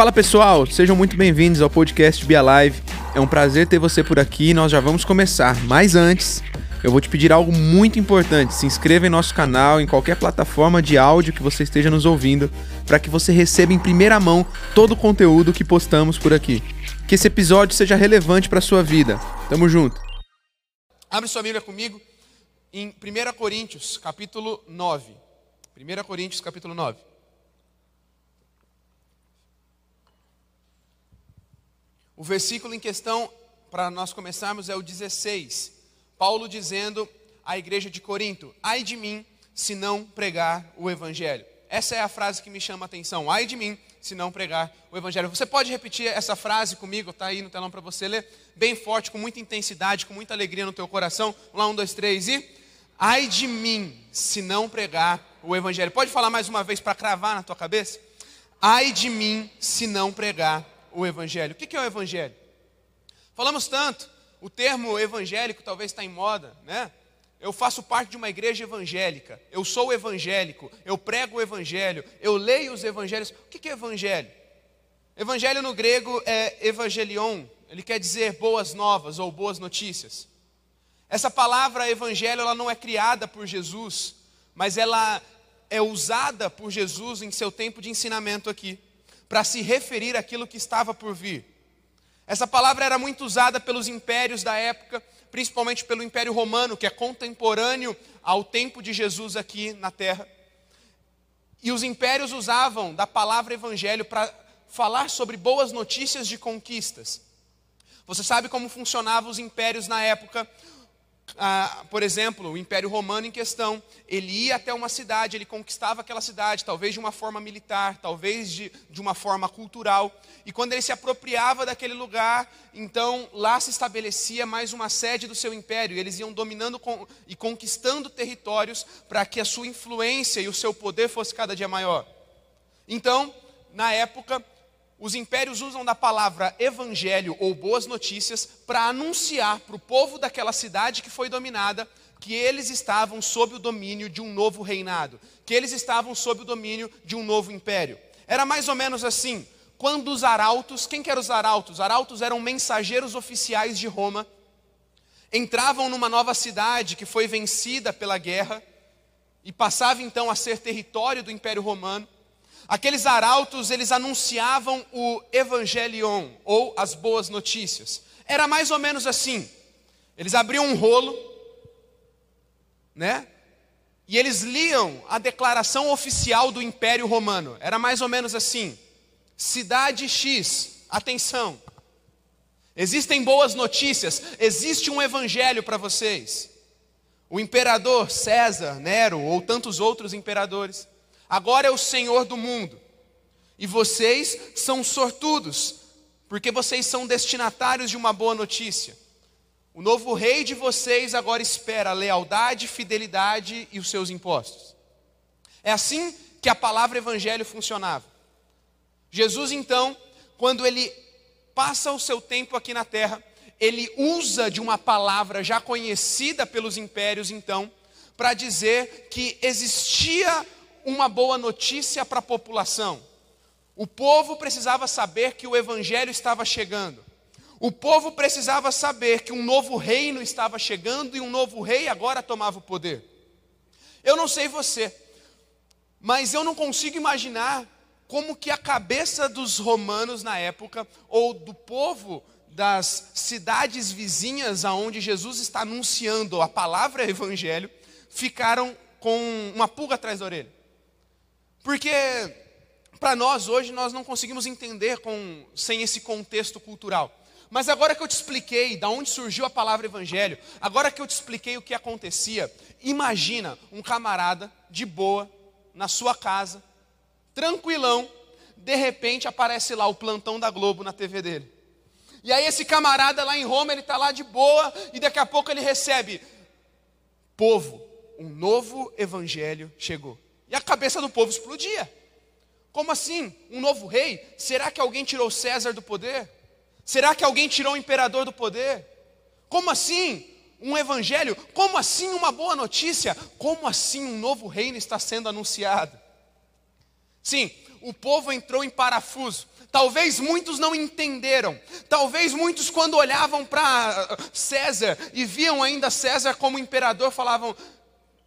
Fala pessoal, sejam muito bem-vindos ao podcast Be Alive. É um prazer ter você por aqui e nós já vamos começar. Mas antes, eu vou te pedir algo muito importante. Se inscreva em nosso canal, em qualquer plataforma de áudio que você esteja nos ouvindo, para que você receba em primeira mão todo o conteúdo que postamos por aqui. Que esse episódio seja relevante para sua vida. Tamo junto. Abre sua Bíblia comigo em 1 Coríntios, capítulo 9. 1 Coríntios, capítulo 9. O versículo em questão, para nós começarmos, é o 16. Paulo dizendo à igreja de Corinto: Ai de mim se não pregar o evangelho. Essa é a frase que me chama a atenção. Ai de mim se não pregar o evangelho. Você pode repetir essa frase comigo? Está aí no telão para você ler, bem forte, com muita intensidade, com muita alegria no teu coração. Lá, um, dois, três e. Ai de mim se não pregar o evangelho. Pode falar mais uma vez para cravar na tua cabeça? Ai de mim se não pregar o evangelho. O que é o evangelho? Falamos tanto o termo evangélico talvez está em moda, né? Eu faço parte de uma igreja evangélica, eu sou evangélico, eu prego o evangelho, eu leio os evangelhos. O que é evangelho? Evangelho no grego é evangelion, ele quer dizer boas novas ou boas notícias. Essa palavra evangelho ela não é criada por Jesus, mas ela é usada por Jesus em seu tempo de ensinamento aqui, para se referir àquilo que estava por vir. Essa palavra era muito usada pelos impérios da época, principalmente pelo Império Romano, que é contemporâneo ao tempo de Jesus aqui na terra. E os impérios usavam da palavra evangelho para falar sobre boas notícias de conquistas. Você sabe como funcionavam os impérios na época? Ah, por exemplo, o Império Romano em questão, ele ia até uma cidade, ele conquistava aquela cidade, talvez de uma forma militar, talvez de, de uma forma cultural, e quando ele se apropriava daquele lugar, então lá se estabelecia mais uma sede do seu império, e eles iam dominando com, e conquistando territórios para que a sua influência e o seu poder fosse cada dia maior. Então, na época, os impérios usam da palavra evangelho ou boas notícias para anunciar para o povo daquela cidade que foi dominada que eles estavam sob o domínio de um novo reinado, que eles estavam sob o domínio de um novo império. Era mais ou menos assim. Quando os arautos, quem que eram os arautos? Os arautos eram mensageiros oficiais de Roma, entravam numa nova cidade que foi vencida pela guerra e passava então a ser território do Império Romano. Aqueles arautos, eles anunciavam o evangelion, ou as boas notícias. Era mais ou menos assim. Eles abriam um rolo, né? E eles liam a declaração oficial do Império Romano. Era mais ou menos assim: Cidade X, atenção. Existem boas notícias, existe um evangelho para vocês. O imperador César, Nero ou tantos outros imperadores agora é o Senhor do mundo. E vocês são sortudos, porque vocês são destinatários de uma boa notícia. O novo rei de vocês agora espera lealdade, fidelidade e os seus impostos. É assim que a palavra evangelho funcionava. Jesus, então, quando ele passa o seu tempo aqui na terra, ele usa de uma palavra já conhecida pelos impérios, então, para dizer que existia uma boa notícia para a população. O povo precisava saber que o evangelho estava chegando. O povo precisava saber que um novo reino estava chegando e um novo rei agora tomava o poder. Eu não sei você, mas eu não consigo imaginar como que a cabeça dos romanos na época ou do povo das cidades vizinhas aonde Jesus está anunciando a palavra evangelho ficaram com uma pulga atrás da orelha. Porque para nós hoje nós não conseguimos entender com, sem esse contexto cultural. Mas agora que eu te expliquei da onde surgiu a palavra evangelho, agora que eu te expliquei o que acontecia, imagina um camarada de boa na sua casa, tranquilão, de repente aparece lá o plantão da Globo na TV dele. E aí esse camarada lá em Roma, ele está lá de boa e daqui a pouco ele recebe povo, um novo evangelho chegou. E a cabeça do povo explodia. Como assim? Um novo rei? Será que alguém tirou César do poder? Será que alguém tirou o imperador do poder? Como assim? Um evangelho? Como assim uma boa notícia? Como assim um novo reino está sendo anunciado? Sim, o povo entrou em parafuso. Talvez muitos não entenderam. Talvez muitos, quando olhavam para César e viam ainda César como imperador, falavam: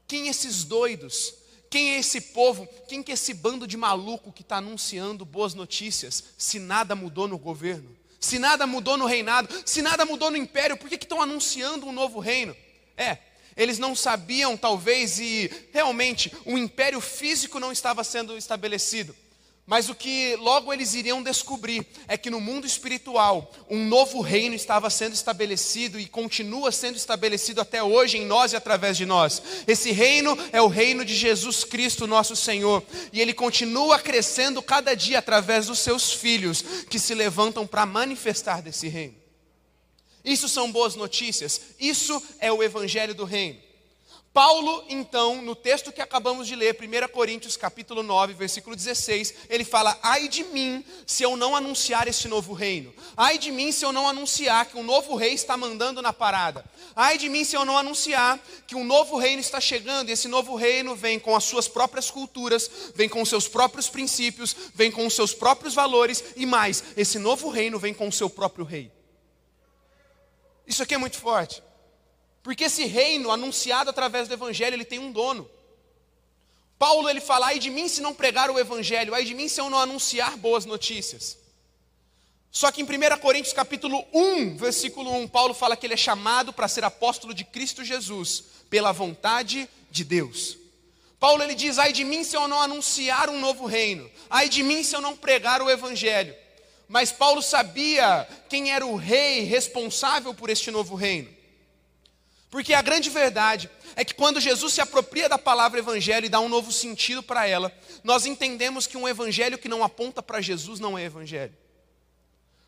quem esses doidos? Quem é esse povo? Quem que é esse bando de maluco que está anunciando boas notícias se nada mudou no governo? Se nada mudou no reinado? Se nada mudou no império? Por que estão anunciando um novo reino? É, eles não sabiam, talvez, e realmente o império físico não estava sendo estabelecido. Mas o que logo eles iriam descobrir é que no mundo espiritual um novo reino estava sendo estabelecido e continua sendo estabelecido até hoje em nós e através de nós. Esse reino é o reino de Jesus Cristo, nosso Senhor, e ele continua crescendo cada dia através dos seus filhos que se levantam para manifestar desse reino. Isso são boas notícias, isso é o evangelho do reino. Paulo, então, no texto que acabamos de ler, 1 Coríntios capítulo 9, versículo 16, ele fala: Ai de mim se eu não anunciar esse novo reino. Ai de mim se eu não anunciar que um novo rei está mandando na parada. Ai de mim se eu não anunciar que um novo reino está chegando, e esse novo reino vem com as suas próprias culturas, vem com os seus próprios princípios, vem com os seus próprios valores, e mais, esse novo reino vem com o seu próprio rei. Isso aqui é muito forte. Porque esse reino anunciado através do evangelho, ele tem um dono. Paulo ele fala: "Ai de mim se não pregar o evangelho, ai de mim se eu não anunciar boas notícias". Só que em 1 Coríntios capítulo 1, versículo 1, Paulo fala que ele é chamado para ser apóstolo de Cristo Jesus, pela vontade de Deus. Paulo ele diz: "Ai de mim se eu não anunciar um novo reino, ai de mim se eu não pregar o evangelho". Mas Paulo sabia quem era o rei responsável por este novo reino. Porque a grande verdade é que quando Jesus se apropria da palavra evangelho e dá um novo sentido para ela, nós entendemos que um evangelho que não aponta para Jesus não é evangelho.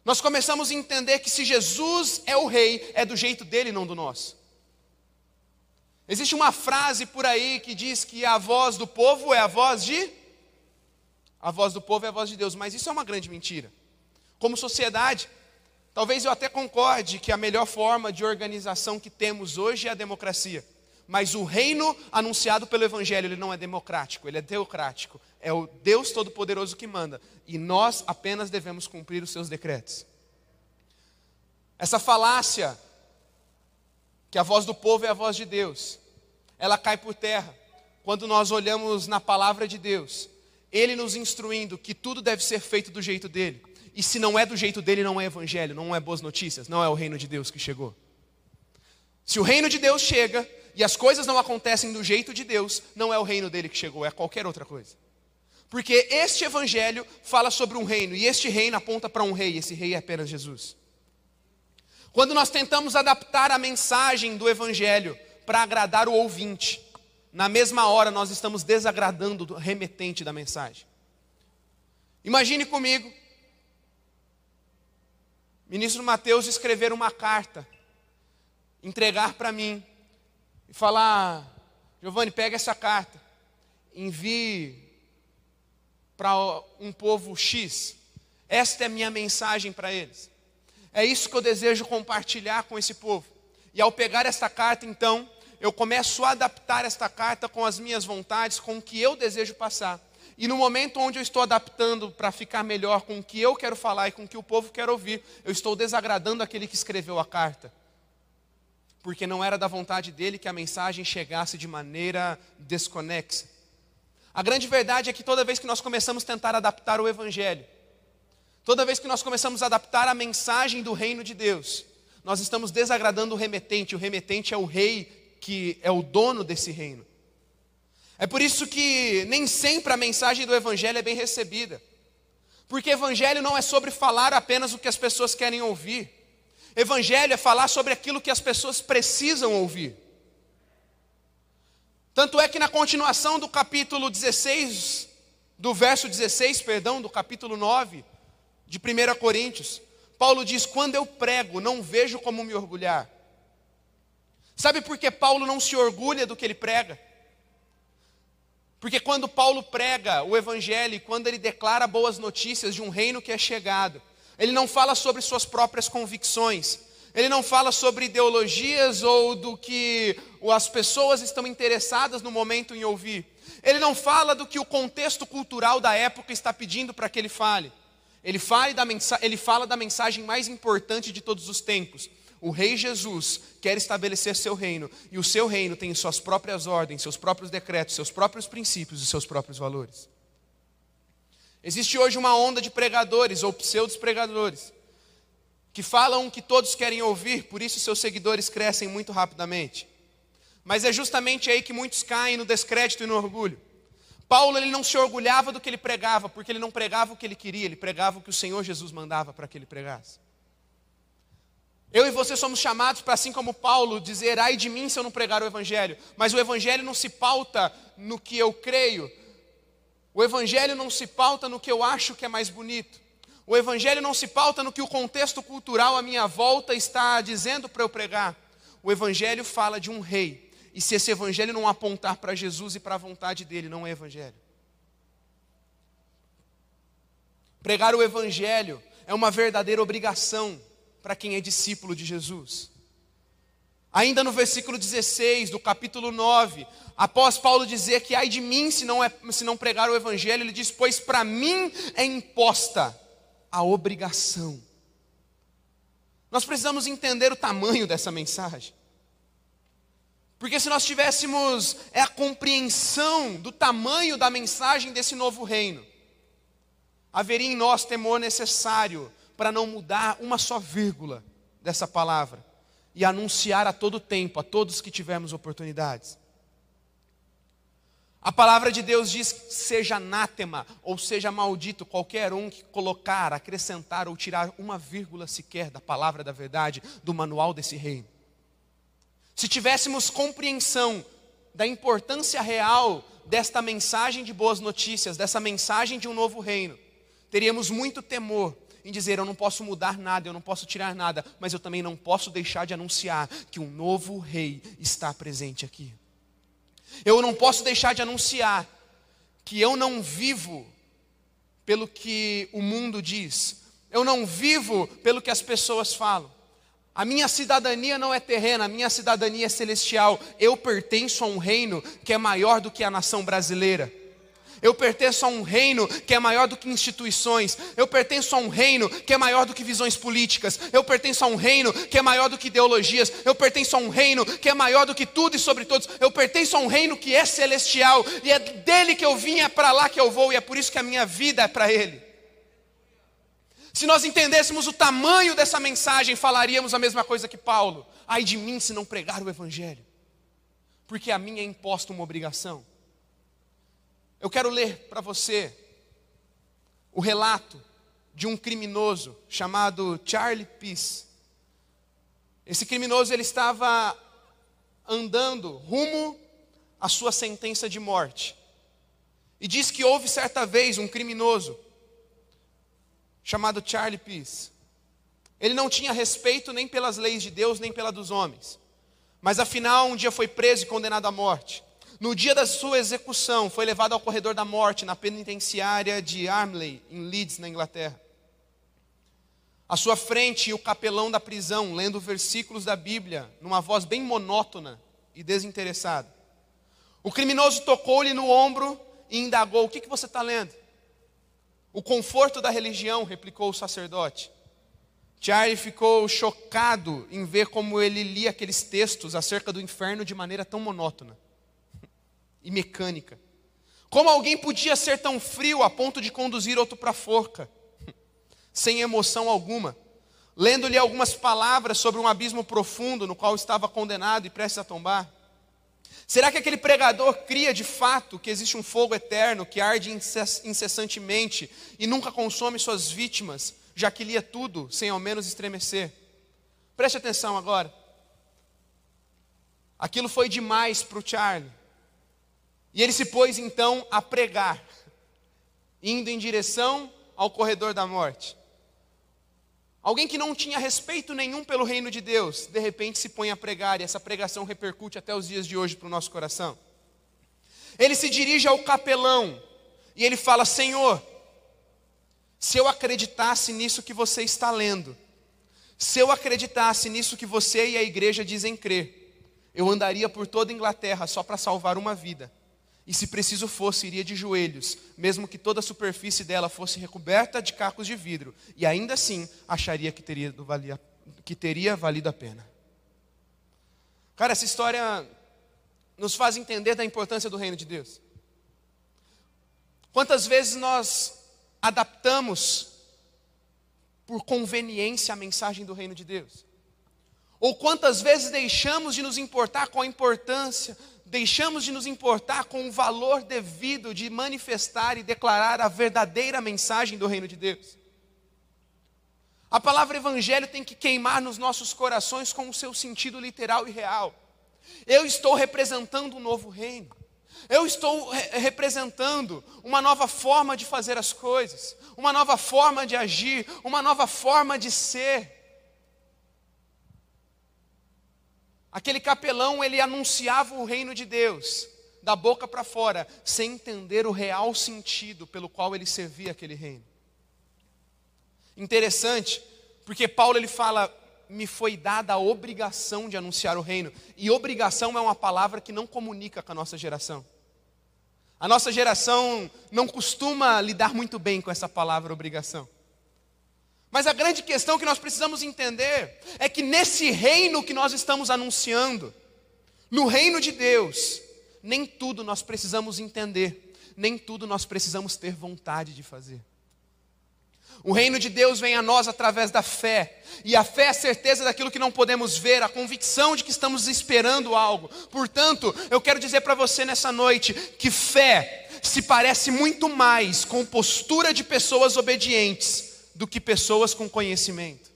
Nós começamos a entender que se Jesus é o rei, é do jeito dele, não do nosso. Existe uma frase por aí que diz que a voz do povo é a voz de. A voz do povo é a voz de Deus, mas isso é uma grande mentira. Como sociedade, Talvez eu até concorde que a melhor forma de organização que temos hoje é a democracia. Mas o reino anunciado pelo Evangelho, ele não é democrático, ele é teocrático. É o Deus Todo-Poderoso que manda. E nós apenas devemos cumprir os seus decretos. Essa falácia, que a voz do povo é a voz de Deus, ela cai por terra quando nós olhamos na palavra de Deus, Ele nos instruindo que tudo deve ser feito do jeito dele e se não é do jeito dele, não é evangelho, não é boas notícias, não é o reino de Deus que chegou. Se o reino de Deus chega e as coisas não acontecem do jeito de Deus, não é o reino dele que chegou, é qualquer outra coisa. Porque este evangelho fala sobre um reino e este reino aponta para um rei, esse rei é apenas Jesus. Quando nós tentamos adaptar a mensagem do evangelho para agradar o ouvinte, na mesma hora nós estamos desagradando o remetente da mensagem. Imagine comigo ministro Mateus escrever uma carta, entregar para mim e falar: Giovanni, pega essa carta, envie para um povo X. Esta é a minha mensagem para eles. É isso que eu desejo compartilhar com esse povo. E ao pegar esta carta, então, eu começo a adaptar esta carta com as minhas vontades, com o que eu desejo passar. E no momento onde eu estou adaptando para ficar melhor com o que eu quero falar e com o que o povo quer ouvir, eu estou desagradando aquele que escreveu a carta. Porque não era da vontade dele que a mensagem chegasse de maneira desconexa. A grande verdade é que toda vez que nós começamos a tentar adaptar o Evangelho, toda vez que nós começamos a adaptar a mensagem do reino de Deus, nós estamos desagradando o remetente. O remetente é o rei que é o dono desse reino. É por isso que nem sempre a mensagem do Evangelho é bem recebida. Porque Evangelho não é sobre falar apenas o que as pessoas querem ouvir. Evangelho é falar sobre aquilo que as pessoas precisam ouvir. Tanto é que na continuação do capítulo 16, do verso 16, perdão, do capítulo 9 de 1 Coríntios, Paulo diz: Quando eu prego, não vejo como me orgulhar. Sabe por que Paulo não se orgulha do que ele prega? Porque quando Paulo prega o Evangelho, quando ele declara boas notícias de um reino que é chegado, ele não fala sobre suas próprias convicções, ele não fala sobre ideologias ou do que as pessoas estão interessadas no momento em ouvir. Ele não fala do que o contexto cultural da época está pedindo para que ele fale. Ele fala, da ele fala da mensagem mais importante de todos os tempos. O Rei Jesus quer estabelecer seu reino, e o seu reino tem suas próprias ordens, seus próprios decretos, seus próprios princípios e seus próprios valores. Existe hoje uma onda de pregadores ou pseudos pregadores que falam o que todos querem ouvir, por isso seus seguidores crescem muito rapidamente. Mas é justamente aí que muitos caem no descrédito e no orgulho. Paulo ele não se orgulhava do que ele pregava, porque ele não pregava o que ele queria, ele pregava o que o Senhor Jesus mandava para que ele pregasse. Eu e você somos chamados para, assim como Paulo, dizer: ai de mim se eu não pregar o Evangelho. Mas o Evangelho não se pauta no que eu creio, o Evangelho não se pauta no que eu acho que é mais bonito. O Evangelho não se pauta no que o contexto cultural à minha volta está dizendo para eu pregar. O Evangelho fala de um rei e se esse evangelho não apontar para Jesus e para a vontade dele, não é evangelho. Pregar o evangelho é uma verdadeira obrigação para quem é discípulo de Jesus. Ainda no versículo 16 do capítulo 9, após Paulo dizer que ai de mim se não, é, se não pregar o evangelho, ele diz: Pois para mim é imposta a obrigação. Nós precisamos entender o tamanho dessa mensagem. Porque se nós tivéssemos é a compreensão do tamanho da mensagem desse novo reino, haveria em nós temor necessário para não mudar uma só vírgula dessa palavra e anunciar a todo tempo, a todos que tivermos oportunidades. A palavra de Deus diz: seja anátema, ou seja maldito, qualquer um que colocar, acrescentar ou tirar uma vírgula sequer da palavra da verdade, do manual desse reino. Se tivéssemos compreensão da importância real desta mensagem de boas notícias, dessa mensagem de um novo reino, teríamos muito temor em dizer: eu não posso mudar nada, eu não posso tirar nada, mas eu também não posso deixar de anunciar que um novo rei está presente aqui. Eu não posso deixar de anunciar que eu não vivo pelo que o mundo diz, eu não vivo pelo que as pessoas falam. A minha cidadania não é terrena, a minha cidadania é celestial. Eu pertenço a um reino que é maior do que a nação brasileira. Eu pertenço a um reino que é maior do que instituições. Eu pertenço a um reino que é maior do que visões políticas. Eu pertenço a um reino que é maior do que ideologias. Eu pertenço a um reino que é maior do que tudo e sobre todos. Eu pertenço a um reino que é celestial. E é dele que eu vim, é para lá que eu vou. E é por isso que a minha vida é para ele. Se nós entendêssemos o tamanho dessa mensagem, falaríamos a mesma coisa que Paulo. Ai de mim se não pregar o Evangelho, porque a mim é imposta uma obrigação. Eu quero ler para você o relato de um criminoso chamado Charlie Peace. Esse criminoso ele estava andando rumo à sua sentença de morte. E diz que houve certa vez um criminoso chamado Charlie Peace. Ele não tinha respeito nem pelas leis de Deus, nem pela dos homens. Mas afinal, um dia foi preso e condenado à morte. No dia da sua execução, foi levado ao corredor da morte, na penitenciária de Armley, em Leeds, na Inglaterra. À sua frente, o capelão da prisão, lendo versículos da Bíblia, numa voz bem monótona e desinteressada. O criminoso tocou-lhe no ombro e indagou: O que, que você está lendo? O conforto da religião, replicou o sacerdote. Charlie ficou chocado em ver como ele lia aqueles textos acerca do inferno de maneira tão monótona e mecânica. Como alguém podia ser tão frio a ponto de conduzir outro para a forca, sem emoção alguma, lendo-lhe algumas palavras sobre um abismo profundo no qual estava condenado e prestes a tombar? Será que aquele pregador cria de fato que existe um fogo eterno que arde incessantemente e nunca consome suas vítimas, já que lia tudo sem ao menos estremecer? Preste atenção agora. Aquilo foi demais para o Charlie. E ele se pôs então a pregar, indo em direção ao corredor da morte. Alguém que não tinha respeito nenhum pelo reino de Deus, de repente se põe a pregar e essa pregação repercute até os dias de hoje para o nosso coração. Ele se dirige ao capelão e ele fala: Senhor, se eu acreditasse nisso que você está lendo, se eu acreditasse nisso que você e a igreja dizem crer, eu andaria por toda a Inglaterra só para salvar uma vida. E se preciso fosse, iria de joelhos, mesmo que toda a superfície dela fosse recoberta de cacos de vidro, e ainda assim acharia que teria, valia, que teria valido a pena. Cara, essa história nos faz entender da importância do reino de Deus. Quantas vezes nós adaptamos por conveniência a mensagem do reino de Deus? Ou quantas vezes deixamos de nos importar com a importância deixamos de nos importar com o valor devido de manifestar e declarar a verdadeira mensagem do reino de Deus. A palavra evangelho tem que queimar nos nossos corações com o seu sentido literal e real. Eu estou representando um novo reino. Eu estou re representando uma nova forma de fazer as coisas, uma nova forma de agir, uma nova forma de ser. Aquele capelão, ele anunciava o reino de Deus, da boca para fora, sem entender o real sentido pelo qual ele servia aquele reino. Interessante, porque Paulo ele fala: "Me foi dada a obrigação de anunciar o reino". E obrigação é uma palavra que não comunica com a nossa geração. A nossa geração não costuma lidar muito bem com essa palavra obrigação. Mas a grande questão que nós precisamos entender é que nesse reino que nós estamos anunciando, no reino de Deus, nem tudo nós precisamos entender, nem tudo nós precisamos ter vontade de fazer. O reino de Deus vem a nós através da fé, e a fé é a certeza daquilo que não podemos ver, a convicção de que estamos esperando algo. Portanto, eu quero dizer para você nessa noite que fé se parece muito mais com postura de pessoas obedientes do que pessoas com conhecimento.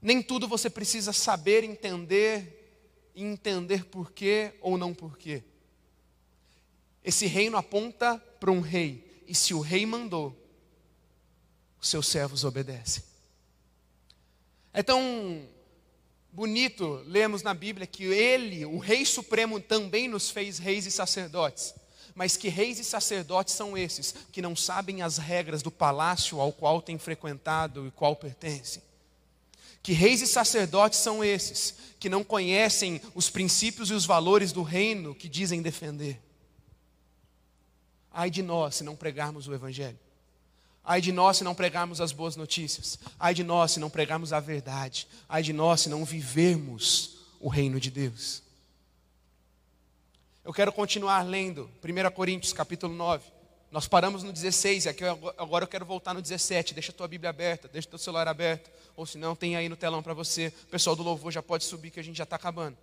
Nem tudo você precisa saber, entender e entender por quê ou não por quê. Esse reino aponta para um rei, e se o rei mandou, os seus servos obedecem. É tão bonito lemos na Bíblia que ele, o Rei Supremo, também nos fez reis e sacerdotes mas que reis e sacerdotes são esses que não sabem as regras do palácio ao qual têm frequentado e qual pertencem. Que reis e sacerdotes são esses que não conhecem os princípios e os valores do reino que dizem defender. Ai de nós se não pregarmos o Evangelho. Ai de nós se não pregarmos as boas notícias. Ai de nós se não pregarmos a verdade. Ai de nós se não vivermos o reino de Deus. Eu quero continuar lendo 1 Coríntios capítulo 9. Nós paramos no 16, e aqui agora eu quero voltar no 17. Deixa a tua Bíblia aberta, deixa o teu celular aberto, ou se não, tem aí no telão para você. O pessoal do louvor já pode subir que a gente já está acabando.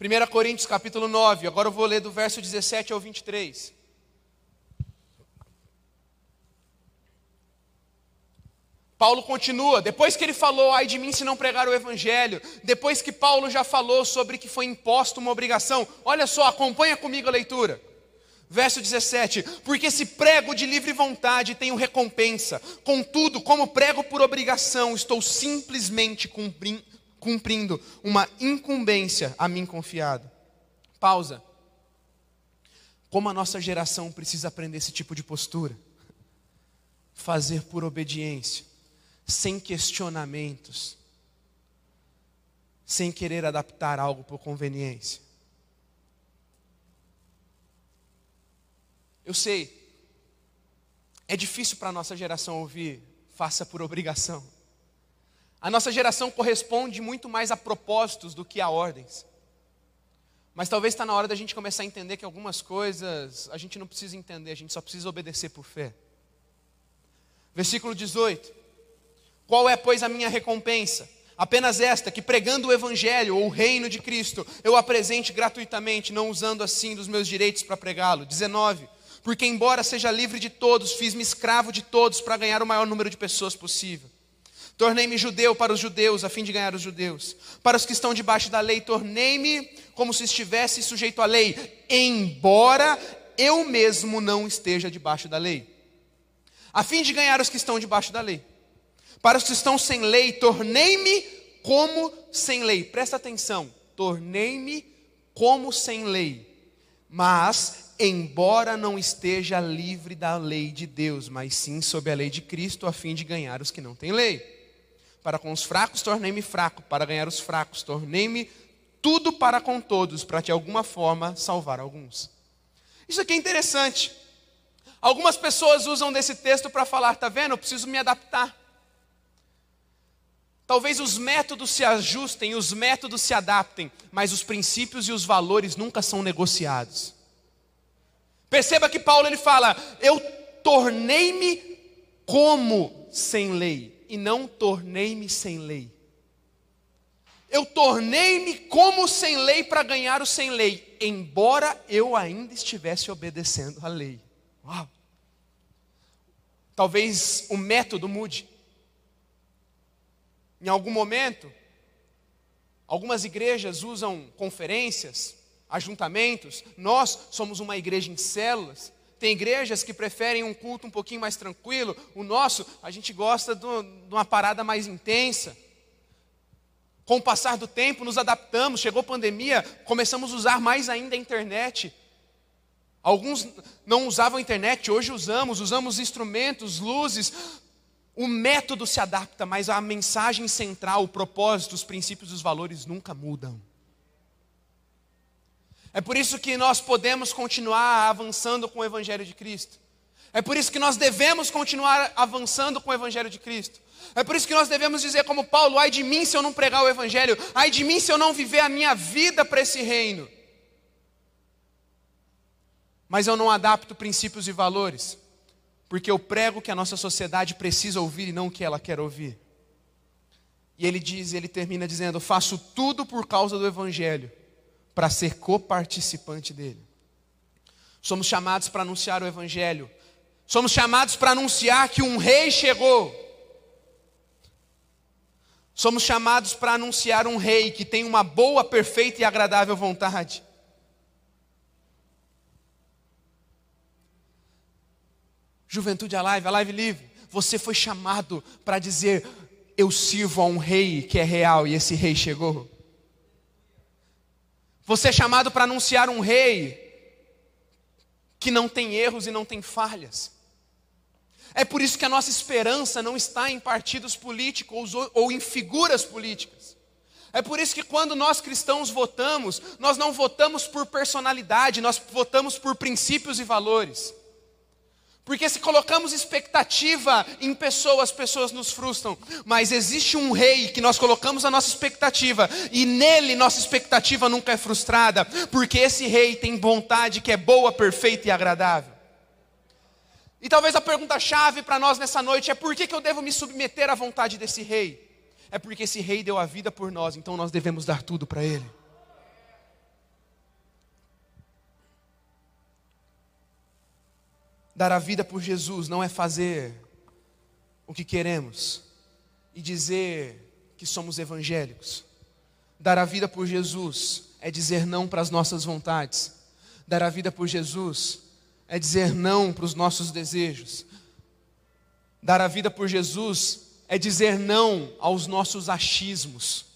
1 Coríntios capítulo 9, agora eu vou ler do verso 17 ao 23. Paulo continua, depois que ele falou, ai de mim se não pregar o evangelho, depois que Paulo já falou sobre que foi imposto uma obrigação, olha só, acompanha comigo a leitura. Verso 17: Porque se prego de livre vontade, tenho recompensa, contudo, como prego por obrigação, estou simplesmente cumprindo uma incumbência a mim confiada. Pausa. Como a nossa geração precisa aprender esse tipo de postura? Fazer por obediência sem questionamentos, sem querer adaptar algo por conveniência. Eu sei, é difícil para a nossa geração ouvir, faça por obrigação. A nossa geração corresponde muito mais a propósitos do que a ordens. Mas talvez está na hora da gente começar a entender que algumas coisas a gente não precisa entender, a gente só precisa obedecer por fé. Versículo 18. Qual é, pois, a minha recompensa? Apenas esta, que pregando o Evangelho ou o reino de Cristo, eu apresente gratuitamente, não usando assim dos meus direitos para pregá-lo. 19. Porque, embora seja livre de todos, fiz-me escravo de todos para ganhar o maior número de pessoas possível. Tornei-me judeu para os judeus, a fim de ganhar os judeus. Para os que estão debaixo da lei, tornei-me como se estivesse sujeito à lei, embora eu mesmo não esteja debaixo da lei. A fim de ganhar os que estão debaixo da lei. Para os que estão sem lei, tornei-me como sem lei. Presta atenção, tornei-me como sem lei. Mas, embora não esteja livre da lei de Deus, mas sim sob a lei de Cristo, a fim de ganhar os que não têm lei. Para com os fracos, tornei-me fraco. Para ganhar os fracos, tornei-me tudo para com todos, para de alguma forma salvar alguns. Isso aqui é interessante. Algumas pessoas usam desse texto para falar, tá vendo? Eu preciso me adaptar. Talvez os métodos se ajustem, os métodos se adaptem, mas os princípios e os valores nunca são negociados. Perceba que Paulo ele fala: "Eu tornei-me como sem lei e não tornei-me sem lei". Eu tornei-me como sem lei para ganhar o sem lei, embora eu ainda estivesse obedecendo a lei. Uau. Talvez o método mude. Em algum momento, algumas igrejas usam conferências, ajuntamentos. Nós somos uma igreja em células. Tem igrejas que preferem um culto um pouquinho mais tranquilo. O nosso, a gente gosta de uma parada mais intensa. Com o passar do tempo, nos adaptamos. Chegou a pandemia, começamos a usar mais ainda a internet. Alguns não usavam a internet, hoje usamos, usamos instrumentos, luzes, o método se adapta, mas a mensagem central, o propósito, os princípios os valores nunca mudam. É por isso que nós podemos continuar avançando com o Evangelho de Cristo. É por isso que nós devemos continuar avançando com o Evangelho de Cristo. É por isso que nós devemos dizer, como Paulo: ai de mim se eu não pregar o Evangelho, ai de mim se eu não viver a minha vida para esse reino. Mas eu não adapto princípios e valores porque eu prego que a nossa sociedade precisa ouvir e não o que ela quer ouvir. E ele diz, ele termina dizendo: "Faço tudo por causa do evangelho, para ser coparticipante dele". Somos chamados para anunciar o evangelho. Somos chamados para anunciar que um rei chegou. Somos chamados para anunciar um rei que tem uma boa, perfeita e agradável vontade. Juventude Alive, Alive Livre, você foi chamado para dizer: Eu sirvo a um rei que é real e esse rei chegou. Você é chamado para anunciar um rei que não tem erros e não tem falhas. É por isso que a nossa esperança não está em partidos políticos ou em figuras políticas. É por isso que quando nós cristãos votamos, nós não votamos por personalidade, nós votamos por princípios e valores. Porque se colocamos expectativa em pessoas, pessoas nos frustram. Mas existe um rei que nós colocamos a nossa expectativa, e nele nossa expectativa nunca é frustrada, porque esse rei tem vontade que é boa, perfeita e agradável. E talvez a pergunta-chave para nós nessa noite é: por que, que eu devo me submeter à vontade desse rei? É porque esse rei deu a vida por nós, então nós devemos dar tudo para ele. Dar a vida por Jesus não é fazer o que queremos e dizer que somos evangélicos. Dar a vida por Jesus é dizer não para as nossas vontades. Dar a vida por Jesus é dizer não para os nossos desejos. Dar a vida por Jesus é dizer não aos nossos achismos.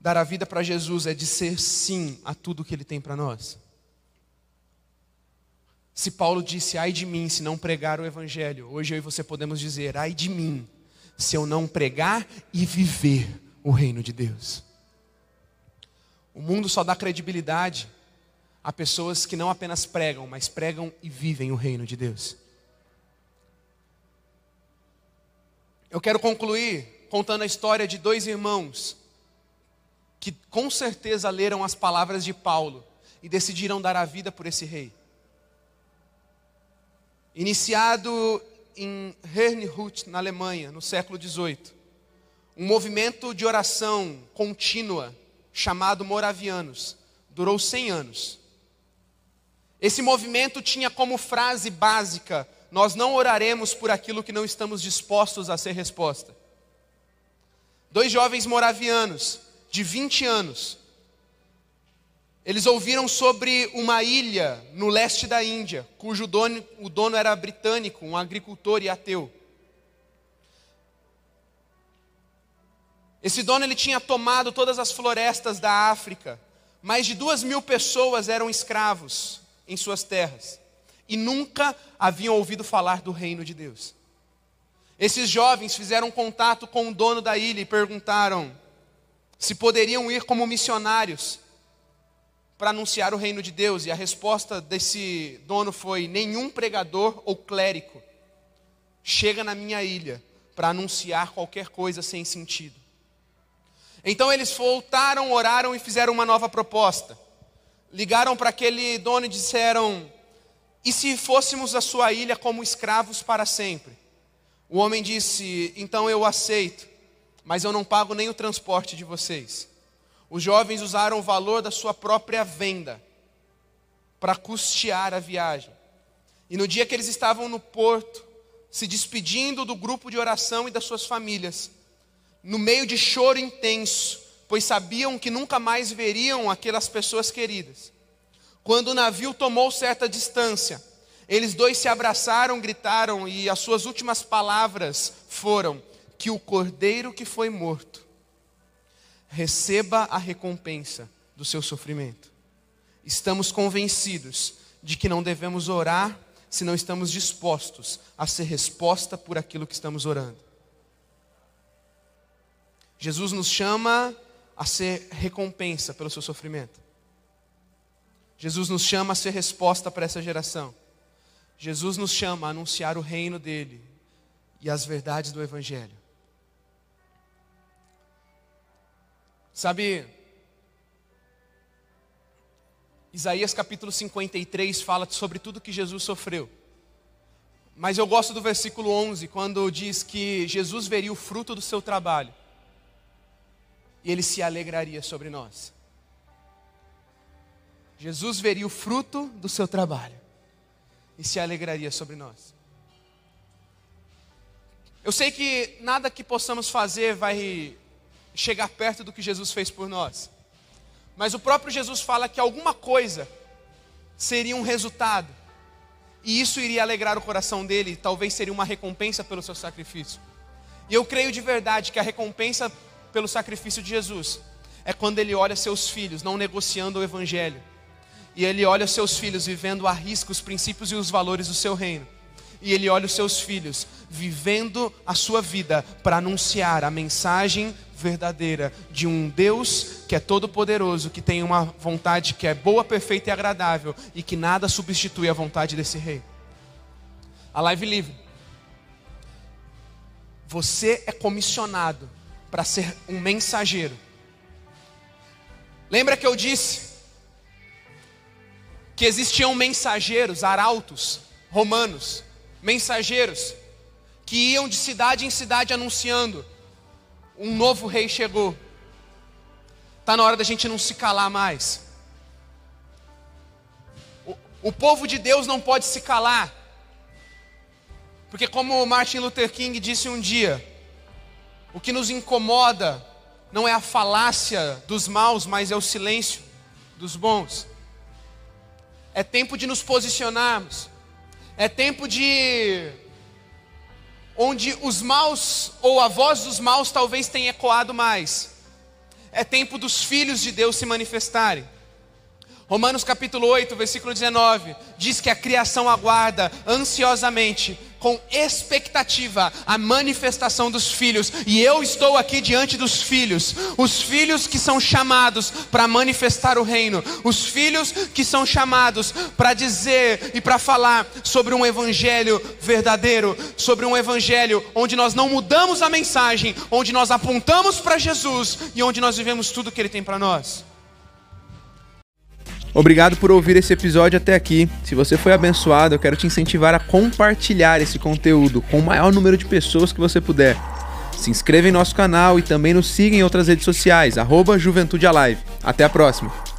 Dar a vida para Jesus é dizer sim a tudo que Ele tem para nós. Se Paulo disse, ai de mim, se não pregar o Evangelho, hoje eu e você podemos dizer, ai de mim, se eu não pregar e viver o reino de Deus. O mundo só dá credibilidade a pessoas que não apenas pregam, mas pregam e vivem o reino de Deus. Eu quero concluir contando a história de dois irmãos que com certeza leram as palavras de Paulo e decidiram dar a vida por esse rei iniciado em Herrnhut, na Alemanha, no século XVIII. Um movimento de oração contínua chamado Moravianos. Durou 100 anos. Esse movimento tinha como frase básica: Nós não oraremos por aquilo que não estamos dispostos a ser resposta. Dois jovens moravianos, de 20 anos, eles ouviram sobre uma ilha no leste da Índia, cujo dono, o dono era britânico, um agricultor e ateu. Esse dono ele tinha tomado todas as florestas da África. Mais de duas mil pessoas eram escravos em suas terras e nunca haviam ouvido falar do reino de Deus. Esses jovens fizeram contato com o dono da ilha e perguntaram: se poderiam ir como missionários para anunciar o reino de Deus, e a resposta desse dono foi: nenhum pregador ou clérigo chega na minha ilha para anunciar qualquer coisa sem sentido. Então eles voltaram, oraram e fizeram uma nova proposta. Ligaram para aquele dono e disseram: E se fôssemos a sua ilha como escravos para sempre? O homem disse: Então eu aceito, mas eu não pago nem o transporte de vocês. Os jovens usaram o valor da sua própria venda para custear a viagem. E no dia que eles estavam no porto, se despedindo do grupo de oração e das suas famílias, no meio de choro intenso, pois sabiam que nunca mais veriam aquelas pessoas queridas. Quando o navio tomou certa distância, eles dois se abraçaram, gritaram, e as suas últimas palavras foram: Que o cordeiro que foi morto receba a recompensa do seu sofrimento. Estamos convencidos de que não devemos orar se não estamos dispostos a ser resposta por aquilo que estamos orando. Jesus nos chama a ser recompensa pelo seu sofrimento. Jesus nos chama a ser resposta para essa geração. Jesus nos chama a anunciar o reino dele e as verdades do Evangelho. Sabe, Isaías capítulo 53 fala sobre tudo que Jesus sofreu. Mas eu gosto do versículo 11, quando diz que Jesus veria o fruto do seu trabalho e ele se alegraria sobre nós. Jesus veria o fruto do seu trabalho e se alegraria sobre nós. Eu sei que nada que possamos fazer vai chegar perto do que Jesus fez por nós, mas o próprio Jesus fala que alguma coisa seria um resultado, e isso iria alegrar o coração dele, talvez seria uma recompensa pelo seu sacrifício. E eu creio de verdade que a recompensa pelo sacrifício de Jesus é quando ele olha seus filhos não negociando o evangelho. E ele olha seus filhos vivendo a risco os princípios e os valores do seu reino. E ele olha os seus filhos vivendo a sua vida para anunciar a mensagem verdadeira de um Deus que é todo poderoso, que tem uma vontade que é boa, perfeita e agradável e que nada substitui a vontade desse rei. A live livre. Você é comissionado para ser um mensageiro. Lembra que eu disse que existiam mensageiros, arautos, romanos, mensageiros, que iam de cidade em cidade anunciando: um novo rei chegou. Está na hora da gente não se calar mais. O, o povo de Deus não pode se calar. Porque, como Martin Luther King disse um dia, o que nos incomoda não é a falácia dos maus, mas é o silêncio dos bons. É tempo de nos posicionarmos. É tempo de onde os maus ou a voz dos maus talvez tenha ecoado mais. É tempo dos filhos de Deus se manifestarem. Romanos capítulo 8, versículo 19, diz que a criação aguarda ansiosamente com expectativa a manifestação dos filhos, e eu estou aqui diante dos filhos, os filhos que são chamados para manifestar o reino, os filhos que são chamados para dizer e para falar sobre um evangelho verdadeiro, sobre um evangelho onde nós não mudamos a mensagem, onde nós apontamos para Jesus e onde nós vivemos tudo que Ele tem para nós. Obrigado por ouvir esse episódio até aqui. Se você foi abençoado, eu quero te incentivar a compartilhar esse conteúdo com o maior número de pessoas que você puder. Se inscreva em nosso canal e também nos siga em outras redes sociais, arroba Juventude Alive. Até a próxima!